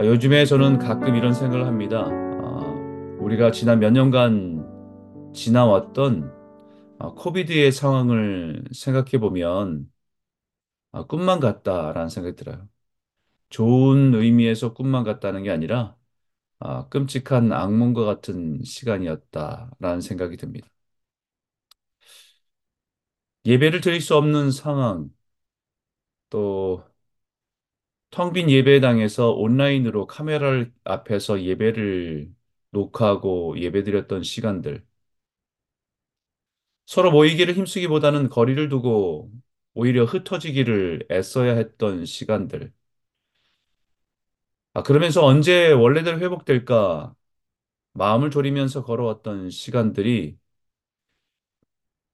아, 요즘에 저는 가끔 이런 생각을 합니다. 아, 우리가 지난 몇 년간 지나왔던 아, 코비드의 상황을 생각해 보면 아, 꿈만 같다라는 생각이 들어요. 좋은 의미에서 꿈만 같다는 게 아니라 아, 끔찍한 악몽과 같은 시간이었다라는 생각이 듭니다. 예배를 드릴 수 없는 상황, 또 텅 빈 예배당에서 온라인으로 카메라를 앞에서 예배를 녹화하고 예배드렸던 시간들, 서로 모이기를 힘쓰기보다는 거리를 두고 오히려 흩어지기를 애써야 했던 시간들. 아, 그러면서 언제 원래대로 회복될까 마음을 졸이면서 걸어왔던 시간들이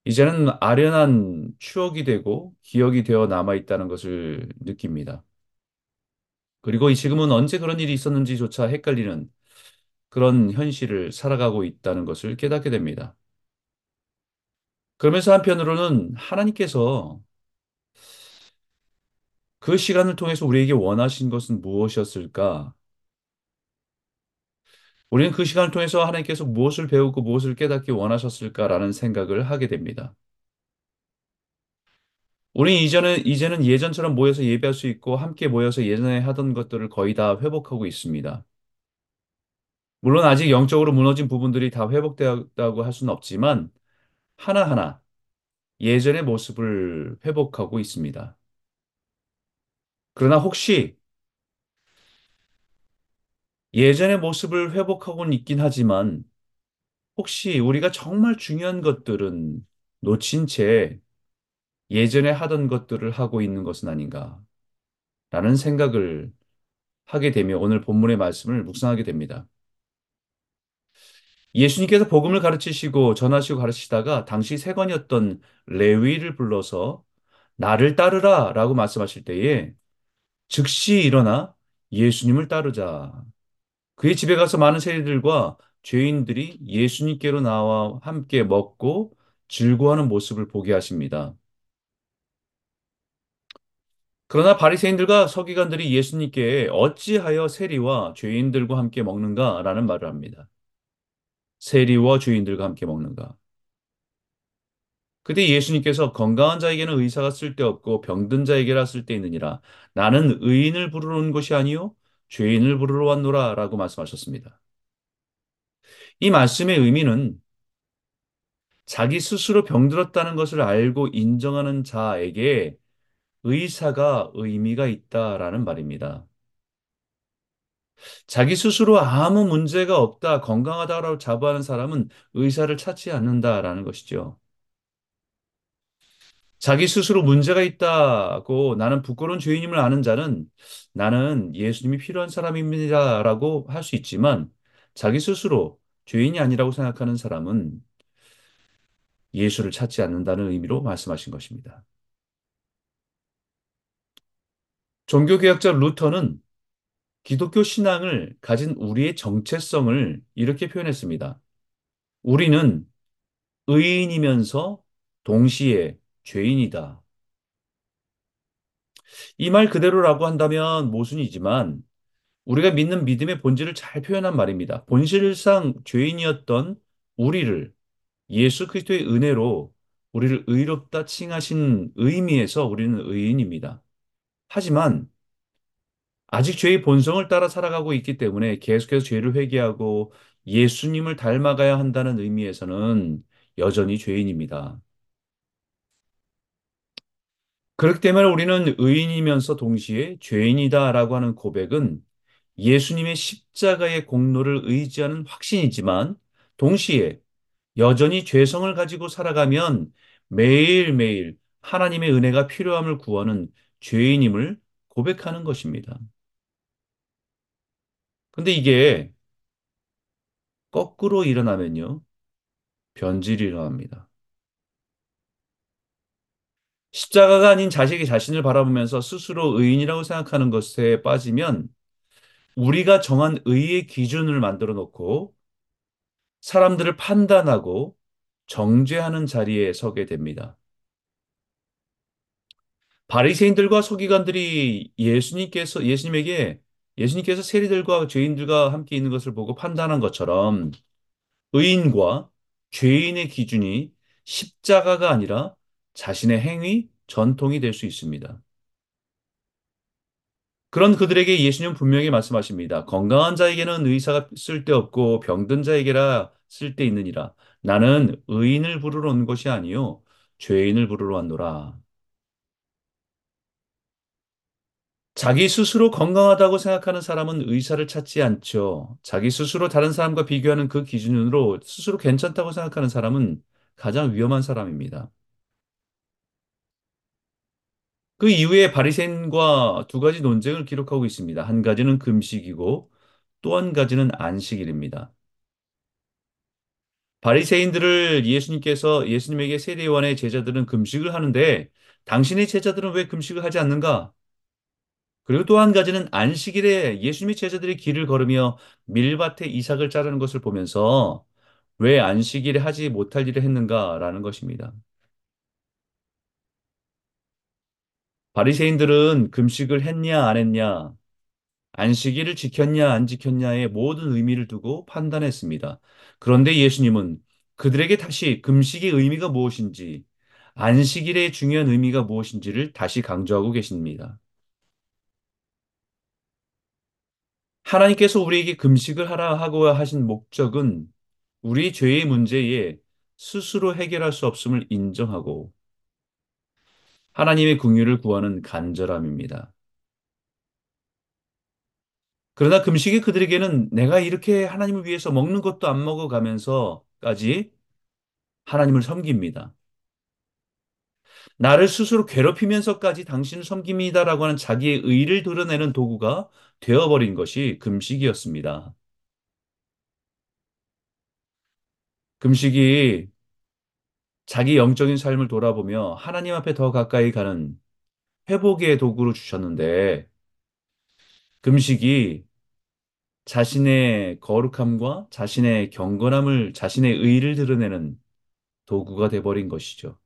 이제는 아련한 추억이 되고 기억이 되어 남아 있다는 것을 느낍니다. 그리고 이 지금은 언제 그런 일이 있었는지조차 헷갈리는 그런 현실을 살아가고 있다는 것을 깨닫게 됩니다. 그러면서 한편으로는 하나님께서 그 시간을 통해서 우리에게 원하신 것은 무엇이었을까? 우리는 그 시간을 통해서 하나님께서 무엇을 배우고 무엇을 깨닫기 원하셨을까라는 생각을 하게 됩니다. 우리 이전은, 이제는 예전처럼 모여서 예배할 수 있고 함께 모여서 예전에 하던 것들을 거의 다 회복하고 있습니다. 물론 아직 영적으로 무너진 부분들이 다 회복되었다고 할 수는 없지만 하나하나 예전의 모습을 회복하고 있습니다. 그러나 혹시 예전의 모습을 회복하고는 있긴 하지만 혹시 우리가 정말 중요한 것들은 놓친 채 예전에 하던 것들을 하고 있는 것은 아닌가 라는 생각을 하게 되며 오늘 본문의 말씀을 묵상하게 됩니다. 예수님께서 복음을 가르치시고 전하시고 가르치다가 당시 세관이었던 레위를 불러서 나를 따르라 라고 말씀하실 때에 즉시 일어나 예수님을 따르자. 그의 집에 가서 많은 세리들과 죄인들이 예수님께로 나와 함께 먹고 즐거워하는 모습을 보게 하십니다. 그러나 바리새인들과 서기관들이 예수님께 어찌하여 세리와 죄인들과 함께 먹는가라는 말을 합니다. 세리와 죄인들과 함께 먹는가? 그때 예수님께서 건강한 자에게는 의사가 쓸데없고 병든 자에게라 쓸데있느니라. 나는 의인을 부르러 온 것이 아니요 죄인을 부르러 왔노라라고 말씀하셨습니다. 이 말씀의 의미는 자기 스스로 병들었다는 것을 알고 인정하는 자에게 의사가 의미가 있다라는 말입니다. 자기 스스로 아무 문제가 없다, 건강하다라고 자부하는 사람은 의사를 찾지 않는다라는 것이죠. 자기 스스로 문제가 있다고 나는 부끄러운 죄인임을 아는 자는 나는 예수님이 필요한 사람입니다라고 할 수 있지만 자기 스스로 죄인이 아니라고 생각하는 사람은 예수를 찾지 않는다는 의미로 말씀하신 것입니다. 종교개혁자 루터는 기독교 신앙을 가진 우리의 정체성을 이렇게 표현했습니다. 우리는 의인이면서 동시에 죄인이다. 이 말 그대로라고 한다면 모순이지만 우리가 믿는 믿음의 본질을 잘 표현한 말입니다. 본질상 죄인이었던 우리를 예수 그리스도의 은혜로 우리를 의롭다 칭하신 의미에서 우리는 의인입니다. 하지만 아직 죄의 본성을 따라 살아가고 있기 때문에 계속해서 죄를 회개하고 예수님을 닮아가야 한다는 의미에서는 여전히 죄인입니다. 그렇기 때문에 우리는 의인이면서 동시에 죄인이다라고 하는 고백은 예수님의 십자가의 공로를 의지하는 확신이지만 동시에 여전히 죄성을 가지고 살아가면 매일매일 하나님의 은혜가 필요함을 구하는 죄인임을 고백하는 것입니다. 근데 이게 거꾸로 일어나면요. 변질이 일어납니다. 십자가가 아닌 자식이 자신을 바라보면서 스스로 의인이라고 생각하는 것에 빠지면 우리가 정한 의의 기준을 만들어 놓고 사람들을 판단하고 정죄하는 자리에 서게 됩니다. 바리새인들과 서기관들이 예수님께서 예수님에게 예수님께서 세리들과 죄인들과 함께 있는 것을 보고 판단한 것처럼 의인과 죄인의 기준이 십자가가 아니라 자신의 행위, 전통이 될 수 있습니다. 그런 그들에게 예수님은 분명히 말씀하십니다. 건강한 자에게는 의사가 쓸데없고 병든 자에게라 쓸데있느니라. 나는 의인을 부르러 온 것이 아니요 죄인을 부르러 왔노라. 자기 스스로 건강하다고 생각하는 사람은 의사를 찾지 않죠. 자기 스스로 다른 사람과 비교하는 그 기준으로 스스로 괜찮다고 생각하는 사람은 가장 위험한 사람입니다. 그 이후에 바리새인과 두 가지 논쟁을 기록하고 있습니다. 한 가지는 금식이고 또 한 가지는 안식일입니다. 바리새인들을 예수님께서 예수님에게 세례요한의 제자들은 금식을 하는데 당신의 제자들은 왜 금식을 하지 않는가? 그리고 또 한 가지는 안식일에 예수님의 제자들이 길을 걸으며 밀밭에 이삭을 자르는 것을 보면서 왜 안식일에 하지 못할 일을 했는가라는 것입니다. 바리새인들은 금식을 했냐 안 했냐, 안식일을 지켰냐 안 지켰냐의 모든 의미를 두고 판단했습니다. 그런데 예수님은 그들에게 다시 금식의 의미가 무엇인지, 안식일의 중요한 의미가 무엇인지를 다시 강조하고 계십니다. 하나님께서 우리에게 금식을 하라 하고 하신 목적은 우리 죄의 문제에 스스로 해결할 수 없음을 인정하고 하나님의 궁유를 구하는 간절함입니다. 그러나 금식이 그들에게는 내가 이렇게 하나님을 위해서 먹는 것도 안 먹어 가면서까지 하나님을 섬깁니다. 나를 스스로 괴롭히면서까지 당신을 섬깁니다라고 하는 자기의 의를 드러내는 도구가 되어버린 것이 금식이었습니다. 금식이 자기 영적인 삶을 돌아보며 하나님 앞에 더 가까이 가는 회복의 도구로 주셨는데 금식이 자신의 거룩함과 자신의 경건함을 자신의 의를 드러내는 도구가 돼버린 것이죠.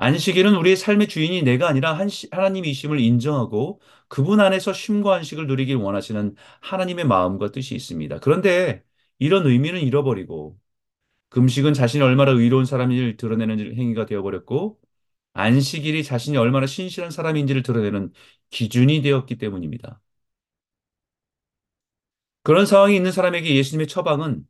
안식일은 우리의 삶의 주인이 내가 아니라 한 하나님이심을 인정하고 그분 안에서 쉼과 안식을 누리길 원하시는 하나님의 마음과 뜻이 있습니다. 그런데 이런 의미는 잃어버리고 금식은 자신이 얼마나 의로운 사람인지를 드러내는 행위가 되어버렸고 안식일이 자신이 얼마나 신실한 사람인지를 드러내는 기준이 되었기 때문입니다. 그런 상황이 있는 사람에게 예수님의 처방은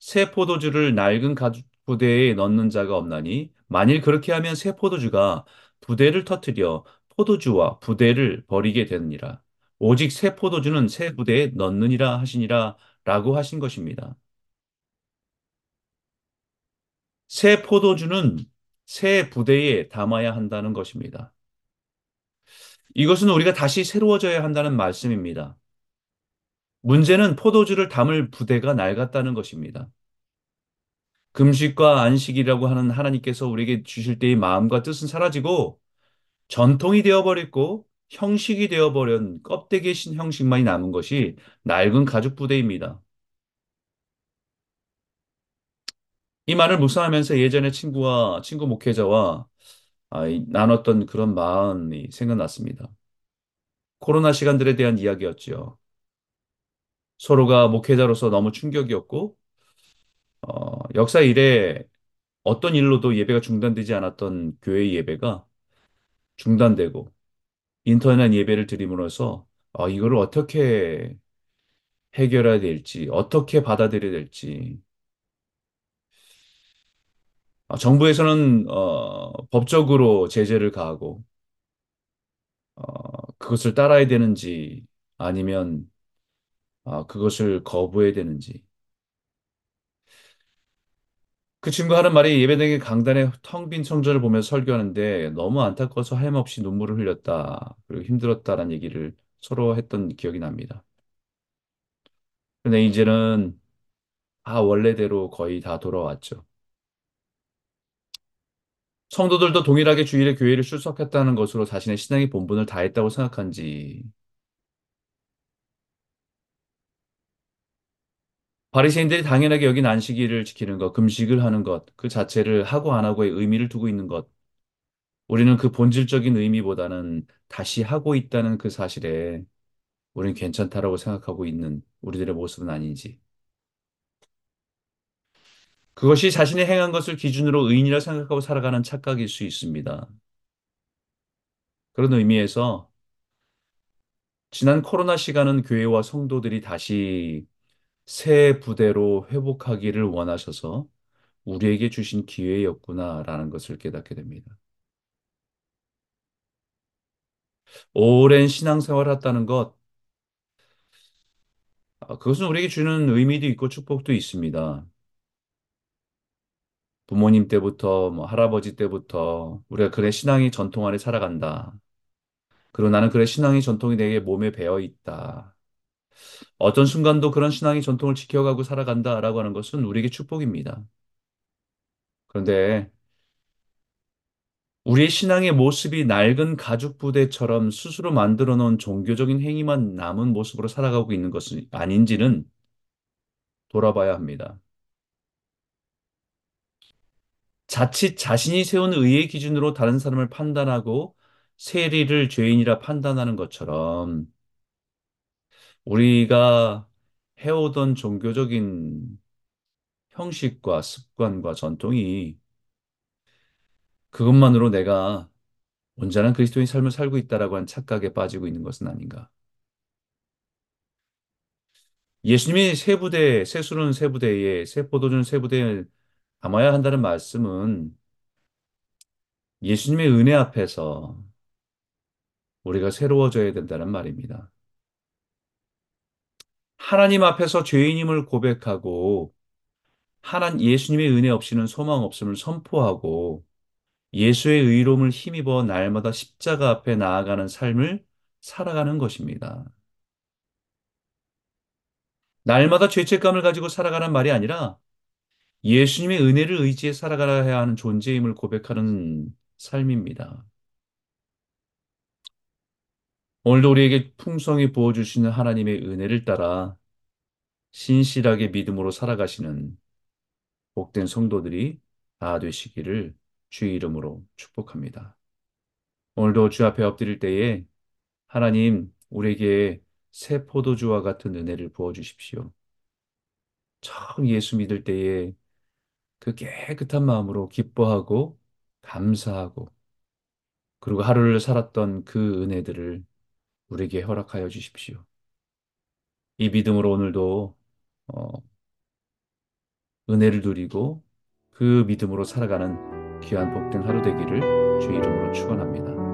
새 포도주를 낡은 가죽 부대에 넣는 자가 없나니 만일 그렇게 하면 새 포도주가 부대를 터뜨려 포도주와 부대를 버리게 되느니라. 오직 새 포도주는 새 부대에 넣느니라 하시니라 라고 하신 것입니다. 새 포도주는 새 부대에 담아야 한다는 것입니다. 이것은 우리가 다시 새로워져야 한다는 말씀입니다. 문제는 포도주를 담을 부대가 낡았다는 것입니다. 금식과 안식이라고 하는 하나님께서 우리에게 주실 때의 마음과 뜻은 사라지고 전통이 되어버렸고 형식이 되어버린 껍데기의 신 형식만이 남은 것이 낡은 가죽 부대입니다. 이 말을 묵상하면서 예전에 친구와 친구 목회자와 아, 나눴던 그런 마음이 생각났습니다. 코로나 시간들에 대한 이야기였지요. 서로가 목회자로서 너무 충격이었고 어, 역사 이래 어떤 일로도 예배가 중단되지 않았던 교회 예배가 중단되고 인터넷 예배를 드림으로써 어, 이거를 어떻게 해결해야 될지, 어떻게 받아들여야 될지. 어, 정부에서는 어, 법적으로 제재를 가하고 어, 그것을 따라야 되는지 아니면 어, 그것을 거부해야 되는지. 그 친구 하는 말이 예배당의 강단에 텅빈 성전을 보면서 설교하는데 너무 안타까워서 하염없이 눈물을 흘렸다. 그리고 힘들었다라는 얘기를 서로 했던 기억이 납니다. 근데 이제는 다 원래대로 거의 다 돌아왔죠. 성도들도 동일하게 주일에 교회를 출석했다는 것으로 자신의 신앙의 본분을 다했다고 생각한지 바리새인들이 당연하게 여긴 안식일을 지키는 것, 금식을 하는 것, 그 자체를 하고 안 하고의 의미를 두고 있는 것. 우리는 그 본질적인 의미보다는 다시 하고 있다는 그 사실에 우리는 괜찮다라고 생각하고 있는 우리들의 모습은 아닌지. 그것이 자신이 행한 것을 기준으로 의인이라 생각하고 살아가는 착각일 수 있습니다. 그런 의미에서 지난 코로나 시간은 교회와 성도들이 다시 새 부대로 회복하기를 원하셔서 우리에게 주신 기회였구나라는 것을 깨닫게 됩니다. 오랜 신앙생활을 했다는 것, 아, 그것은 우리에게 주는 의미도 있고 축복도 있습니다. 부모님 때부터, 뭐, 할아버지 때부터 우리가 그래 신앙이 전통 안에 살아간다. 그리고 나는 그래 신앙의 전통이 내게 몸에 배어 있다. 어떤 순간도 그런 신앙의 전통을 지켜가고 살아간다라고 하는 것은 우리에게 축복입니다. 그런데 우리의 신앙의 모습이 낡은 가죽 부대처럼 스스로 만들어 놓은 종교적인 행위만 남은 모습으로 살아가고 있는 것은 아닌지는 돌아봐야 합니다. 자칫 자신이 세운 의의 기준으로 다른 사람을 판단하고 세리를 죄인이라 판단하는 것처럼 우리가 해오던 종교적인 형식과 습관과 전통이 그것만으로 내가 온전한 그리스도인 삶을 살고 있다라고 한 착각에 빠지고 있는 것은 아닌가. 예수님이 세 부대, 세 술은 세 부대에, 세 포도주는 세 부대에 담아야 한다는 말씀은 예수님의 은혜 앞에서 우리가 새로워져야 된다는 말입니다. 하나님 앞에서 죄인임을 고백하고 하나님 예수님의 은혜 없이는 소망 없음을 선포하고 예수의 의로움을 힘입어 날마다 십자가 앞에 나아가는 삶을 살아가는 것입니다. 날마다 죄책감을 가지고 살아가는 말이 아니라 예수님의 은혜를 의지해 살아가야 하는 존재임을 고백하는 삶입니다. 오늘도 우리에게 풍성히 부어주시는 하나님의 은혜를 따라 신실하게 믿음으로 살아가시는 복된 성도들이 다 되시기를 주의 이름으로 축복합니다. 오늘도 주 앞에 엎드릴 때에 하나님 우리에게 새 포도주와 같은 은혜를 부어 주십시오. 처음 예수 믿을 때에 그 깨끗한 마음으로 기뻐하고 감사하고 그리고 하루를 살았던 그 은혜들을 우리에게 허락하여 주십시오. 이 믿음으로 오늘도 어, 은혜를 누리고 그 믿음으로 살아가는 귀한 복된 하루 되기를 주의 이름으로 축원합니다.